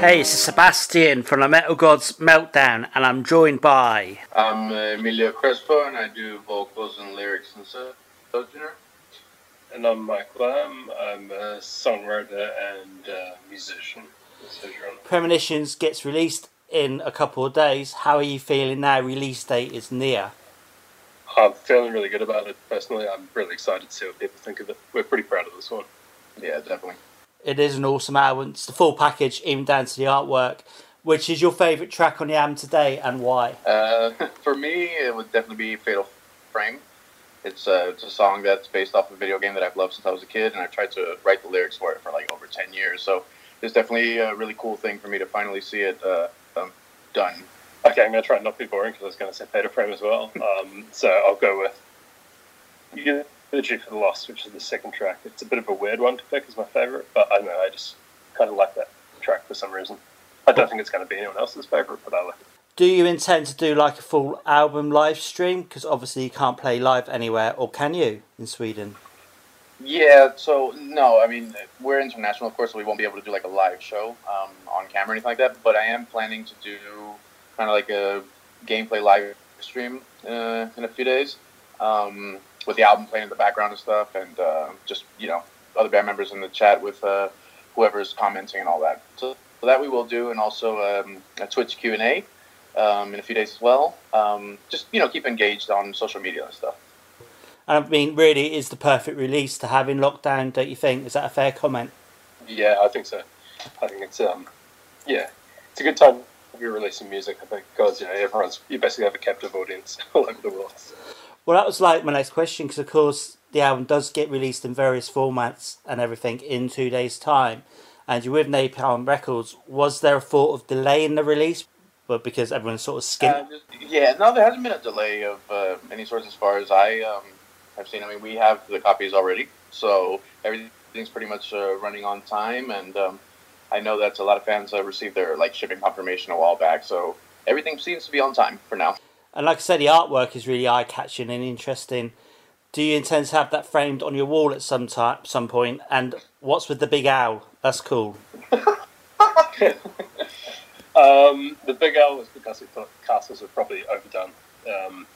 Hey, it's Sebastian from the Metal Gods Meltdown, and I'm joined by. I'm uh, Emilio Crespo, and I do vocals and lyrics and stuff. And I'm Mike Lamb. I'm a songwriter and uh, musician. Premonitions gets released in a couple of days. How are you feeling now? Release date is near. I'm feeling really good about it personally. I'm really excited to see what people think of it. We're pretty proud of this one. Yeah, definitely. It is an awesome album. It's the full package, even down to the artwork. Which is your favourite track on the album today, and why? Uh, for me, it would definitely be "Fatal Frame." It's a, it's a song that's based off a video game that I've loved since I was a kid, and I tried to write the lyrics for it for like over ten years. So it's definitely a really cool thing for me to finally see it uh, um, done. Okay, I'm gonna try and not be boring because I was gonna say "Fatal Frame" as well. Um, so I'll go with Eulogy for the Lost, which is the second track. It's a bit of a weird one to pick as my favorite, but I don't know. I just kind of like that track for some reason. I don't think it's going to be anyone else's favorite, but I like it. Do you intend to do like a full album live stream? Because obviously you can't play live anywhere, or can you in Sweden? Yeah, so no, I mean we're international, of course, so we won't be able to do like a live show um, on camera or anything like that. But I am planning to do kind of like a gameplay live stream uh, in a few days um, with the album playing in the background and stuff, and uh, just you know other band members in the chat with uh, whoever's commenting and all that. So, so, that we will do, and also um, a Twitch Q and A um, in a few days as well. Um, just you know keep engaged on social media and stuff. I mean, really, is the perfect release to have in lockdown. Don't you think? Is that a fair comment? Yeah, I think so. I think it's um, yeah, it's a good time to be releasing music. I think because you know everyone's you basically have a captive audience all over the world. Well, that was like my next question because, of course, the album does get released in various formats and everything in two days' time. And you're with Napalm Records. Was there a thought of delaying the release, but because everyone's sort of skinned? Uh, yeah, no, there hasn't been a delay of uh, any sorts as far as I um, have seen. I mean, we have the copies already, so everything's pretty much uh, running on time. And um, I know that a lot of fans received their like shipping confirmation a while back, so everything seems to be on time for now. And like I said, the artwork is really eye catching and interesting. Do you intend to have that framed on your wall at some time, some point? And what's with the big owl? That's cool. um, the big owl was because we thought castles were probably overdone. Um,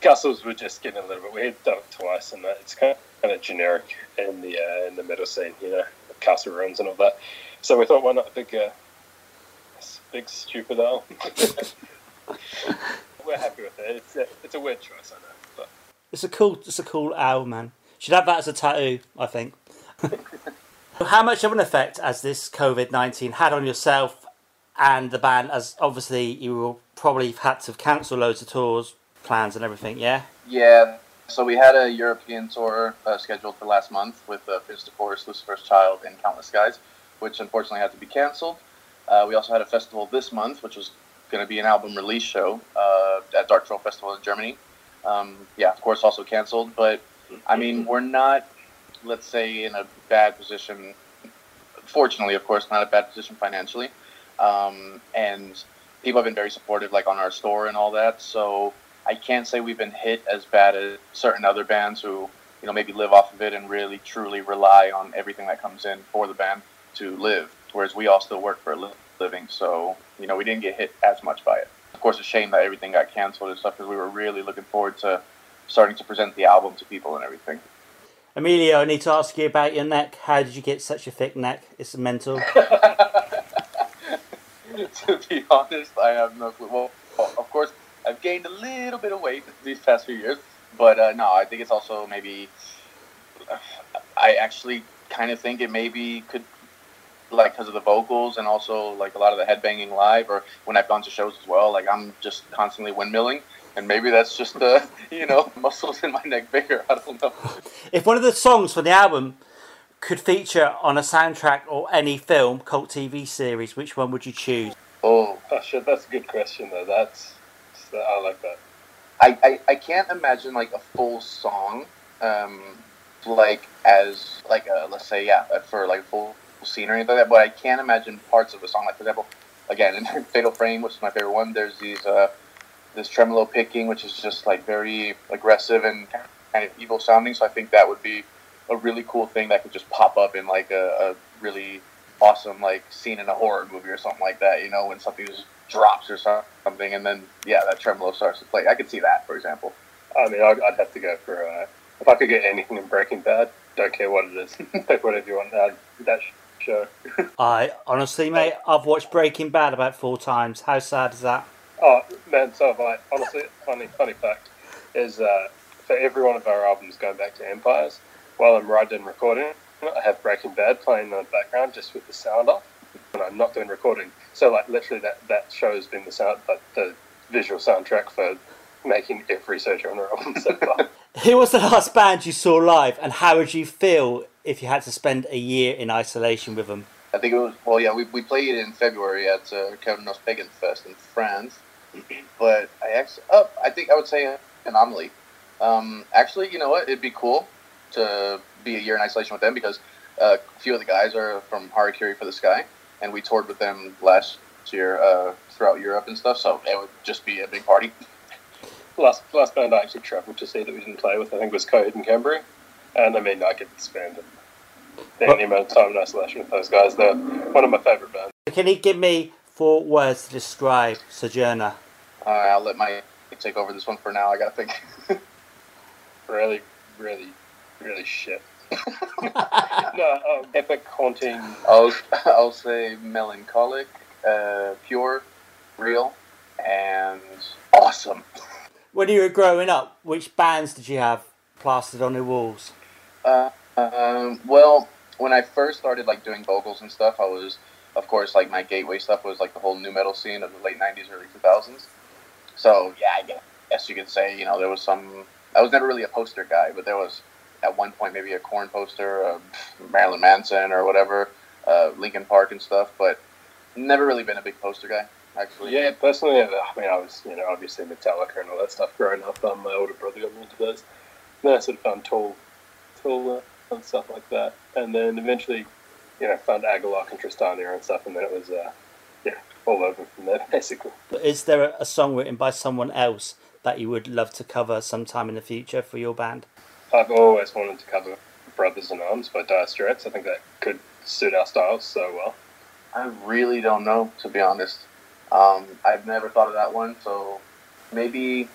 castles were just getting a little bit. We had done it twice, and it's kind of, kind of generic in the uh, in the metal scene, you know, castle ruins and all that. So we thought, why not a big, uh, big stupid owl? we're happy with it. It's a, it's a weird choice, I know. But. It's a cool, it's a cool owl, man. Should have that as a tattoo, I think. How much of an effect has this COVID nineteen had on yourself and the band? As obviously you will probably had to cancel loads of tours, plans, and everything. Yeah. Yeah. So we had a European tour uh, scheduled for last month with uh, Fist of Force, Lucifer's Child, and Countless Skies, which unfortunately had to be canceled. Uh, we also had a festival this month, which was going to be an album release show uh, at Dark Troll Festival in Germany. Um, yeah, of course, also canceled. But I mean, we're not, let's say, in a bad position. Fortunately, of course, not a bad position financially. Um, and people have been very supportive, like on our store and all that. So I can't say we've been hit as bad as certain other bands who, you know, maybe live off of it and really truly rely on everything that comes in for the band to live. Whereas we all still work for a living living. So, you know, we didn't get hit as much by it. Of course, a shame that everything got canceled and stuff because we were really looking forward to starting to present the album to people and everything. Emilio, I need to ask you about your neck. How did you get such a thick neck? It's mental. to be honest, I have no clue. Well, of course, I've gained a little bit of weight these past few years, but uh, no, I think it's also maybe. I actually kind of think it maybe could like because of the vocals and also like a lot of the headbanging live or when I've gone to shows as well. Like I'm just constantly windmilling, and maybe that's just the you know muscles in my neck bigger. I don't know. If one of the songs for the album could feature on a soundtrack or any film, cult TV series, which one would you choose? Oh, oh shit, that's a good question though. That's I like that. I, I, I can't imagine like a full song, um, like as like a let's say yeah for like a full scene or anything like that, but I can't imagine parts of a song. Like for example, again in Fatal Frame, which is my favorite one, there's these uh, this tremolo picking, which is just like very aggressive and kind of evil sounding. So I think that would be a really cool thing that could just pop up in like a, a really awesome like scene in a horror movie or something like that. You know, when something just drops or something, and then yeah, that tremolo starts to play. I could see that, for example. I mean, I'd, I'd have to go for uh, if I could get anything in Breaking Bad. Don't care what it is. Pick whatever you want. Uh, that show. I honestly, mate, I've watched Breaking Bad about four times. How sad is that? Oh man, so have I. Honestly, funny funny fact is uh, for every one of our albums going back to Empires, while I'm writing and recording, I have Breaking Bad playing in the background just with the sound off, and I'm not doing recording. So like literally that that show has been the sound, like the visual soundtrack for making every Sojourner album so far. Who was the last band you saw live, and how would you feel if you had to spend a year in isolation with them? I think it was well, yeah. We, we played in February at uh, Cernunnos Pagan Fest in France, but I actually, oh, I think I would say an Anomalie. Um, actually, you know what? It'd be cool to be a year in isolation with them because uh, a few of the guys are from Harakiri for the Sky, and we toured with them last year uh, throughout Europe and stuff. So it would just be a big party. last last band I actually travelled to see that we didn't play with, I think, was Coheed and Cambria, and I mean, I could spend any amount of time in isolation with those guys. They're one of my favourite bands. Can you give me four words to describe Sojourner? Uh, I'll let my take over this one for now. I gotta think. Really, really, really shit. no, um, epic, haunting. I'll I'll say melancholic, uh, pure, real, and awesome. When you were growing up, which bands did you have plastered on your walls? Uh, um, well, when I first started like doing vocals and stuff, I was, of course, like my gateway stuff was like the whole nu metal scene of the late '90s, early 2000s. So yeah, I guess you could say you know there was some. I was never really a poster guy, but there was at one point maybe a Korn poster, Marilyn Manson or whatever, uh, Linkin Park and stuff, but never really been a big poster guy. Actually, Yeah, personally, I mean, I was, you know, obviously Metallica and all that stuff growing up. Um, my older brother got me into those. Then I sort of found Tool, Tool and stuff like that. And then eventually, you know, found Agalloch and Tristania and stuff. And then it was, uh, yeah, all over from there, basically. Is there a- a song written by someone else that you would love to cover sometime in the future for your band? I've always wanted to cover Brothers in Arms by Dire Straits. I think that could suit our styles so well. I really don't know to be honest. Um, I've never thought of that one, so maybe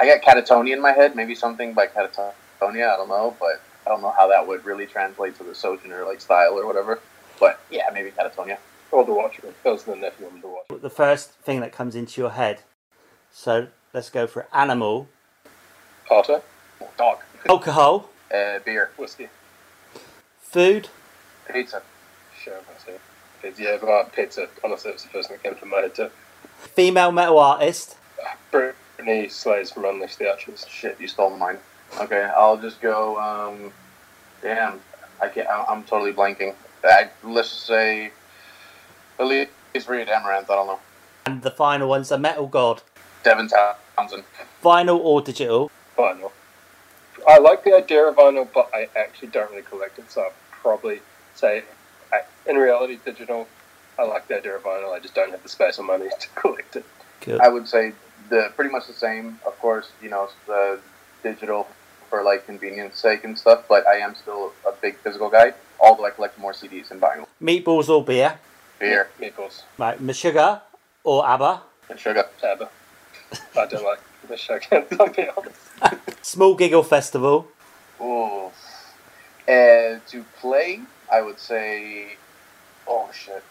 I got Katatonia in my head. Maybe something by Katatonia. I don't know, but I don't know how that would really translate to the Sojourner like style or whatever. But yeah, maybe Katatonia. Or The Watcher. That was the nephew of The Watcher. The first thing that comes into your head. So let's go for animal, Potter, dog, alcohol, uh, beer, whiskey. food, pizza, Sure, I see. Pizza, yeah, but pizza, honestly, it's the first thing that came to my head too. female metal artist, Brittney Slayes from Unleash the Archers. Shit, you stole mine. Okay, I'll just go. Um, damn, I can't. I- I'm totally blanking. I, let's just say Elize Ryd Amaranthe. I don't know. and the final one's a metal god. Devin Townsend. Vinyl or digital? Vinyl. I like the idea of vinyl, but I actually don't really collect it, so I'd probably say, I, in reality, digital. I like the idea of vinyl. I just don't have the space or money to collect it. Good. I would say the pretty much the same. Of course, you know the digital for like convenience sake and stuff. But I am still a big physical guy. Although I collect more CDs and vinyl. Meatballs or beer? Beer Meatballs. Right, Meshuggah or ABBA? and sugar. ABBA. I don't like the show, I'll be honest. Small Giggle Festival. Ooh. And to play, I would say, oh shit.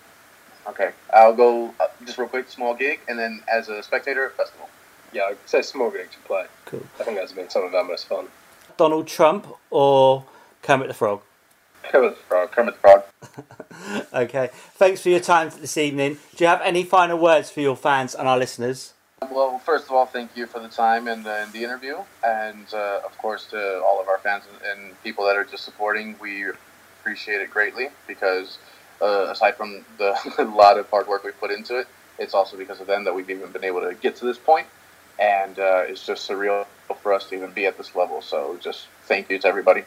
Okay, I'll go uh, just real quick, small gig, and then as a spectator, festival. Yeah, I'd say small gig to play. Cool. I think that's been some of our most fun. Donald Trump or Kermit the Frog? Kermit the Frog. Kermit the Frog. Okay. Thanks for your time this evening. Do you have any final words for your fans and our listeners? Well, first of all, thank you for the time and the, and the interview, and uh, of course to all of our fans and, and people that are just supporting. We appreciate it greatly because uh, aside from the a lot of hard work we put into it, it's also because of them that we've even been able to get to this point, and uh, it's just surreal for us to even be at this level. So just thank you to everybody,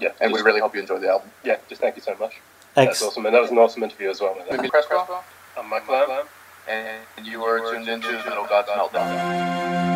Yeah, and we really hope you enjoyed the album. Yeah, just thank you so much. That's Ex- awesome, and that was an awesome interview as well. Man. Maybe Crespo, I'm Mike Lamb. and you were tuned into Metal Gods Meltdown.